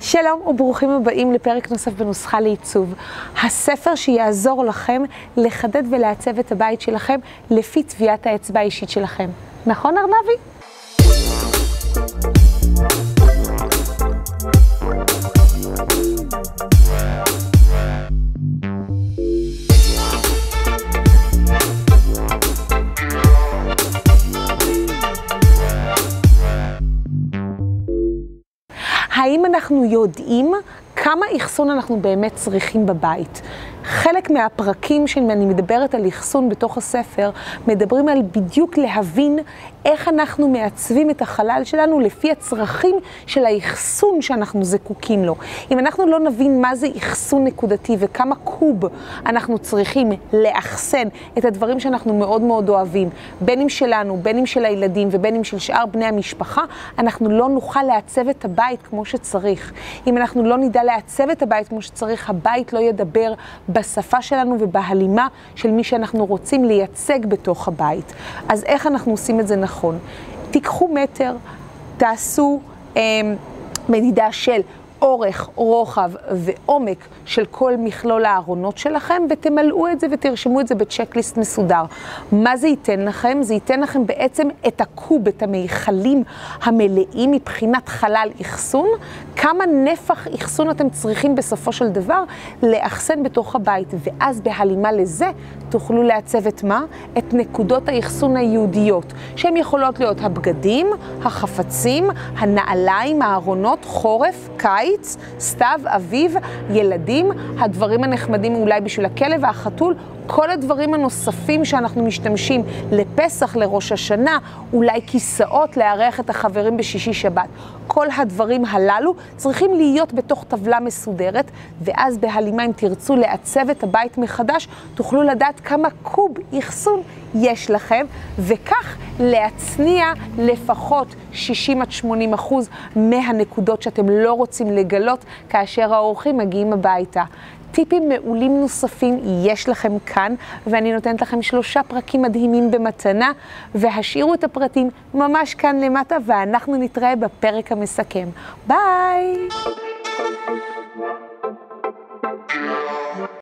שלום וברוכים הבאים לפרק נוסף בנוסחה לעיצוב. הספר שיעזור לכם לחדד ולעצב את הבית שלכם לפי טביעת האצבע האישית שלכם. נכון ארנבי? האם אנחנו יודעים כמה אחסון אנחנו באמת צריכים בבית? חלק מהפרקים שאני מדברת על אחסון בתוך הספר, מדברים על בדיוק להבין איך אנחנו מעצבים את החלל שלנו לפי הצרכים של האחסון שאנחנו זקוקים לו. אם אנחנו לא נבין מה זה אחסון נקודתי וכמה קוב אנחנו צריכים לאחסן את הדברים שאנחנו מאוד מאוד אוהבים, בין אם שלנו, בין אם של הילדים ובין אם של שאר בני המשפחה, אנחנו לא נוכל לעצב את הבית כמו שצריך. אם אנחנו לא נדע לעצב את הבית כמו שצריך, הבית לא ידבר בשפה שלנו ובהלימה של מי שאנחנו רוצים לייצג בתוך הבית. אז איך אנחנו עושים את זה נכון? תיקחו מטר, תעשו אה, מדידה של אורך, רוחב ועומק של כל מכלול הארונות שלכם, ותמלאו את זה ותרשמו את זה בצ'קליסט מסודר. מה זה ייתן לכם? זה ייתן לכם בעצם את הקוב, את המיכלים המלאים מבחינת חלל אחסון, כמה נפח אחסון אתם צריכים בסופו של דבר לאחסן בתוך הבית, ואז בהלימה לזה תוכלו לעצב את מה? את נקודות האחסון היהודיות, שהן יכולות להיות הבגדים, החפצים, הנעליים, הארונות, חורף, קיץ, סתיו, אביב, ילדים, הדברים הנחמדים אולי בשביל הכלב והחתול, כל הדברים הנוספים שאנחנו משתמשים לפסח, לראש השנה, אולי כיסאות לארח את החברים בשישי שבת. כל הדברים הללו צריכים להיות בתוך טבלה מסודרת, ואז בהלימה אם תרצו לעצב את הבית מחדש, תוכלו לדעת כמה קוב אחסון יש לכם, וכך להצניע לפחות 60 עד 80 אחוז מהנקודות שאתם לא רוצים לגלות כאשר האורחים מגיעים הביתה. טיפים מעולים נוספים יש לכם כאן, ואני נותנת לכם שלושה פרקים מדהימים במתנה, והשאירו את הפרטים ממש כאן למטה, ואנחנו נתראה בפרק המסכם. ביי!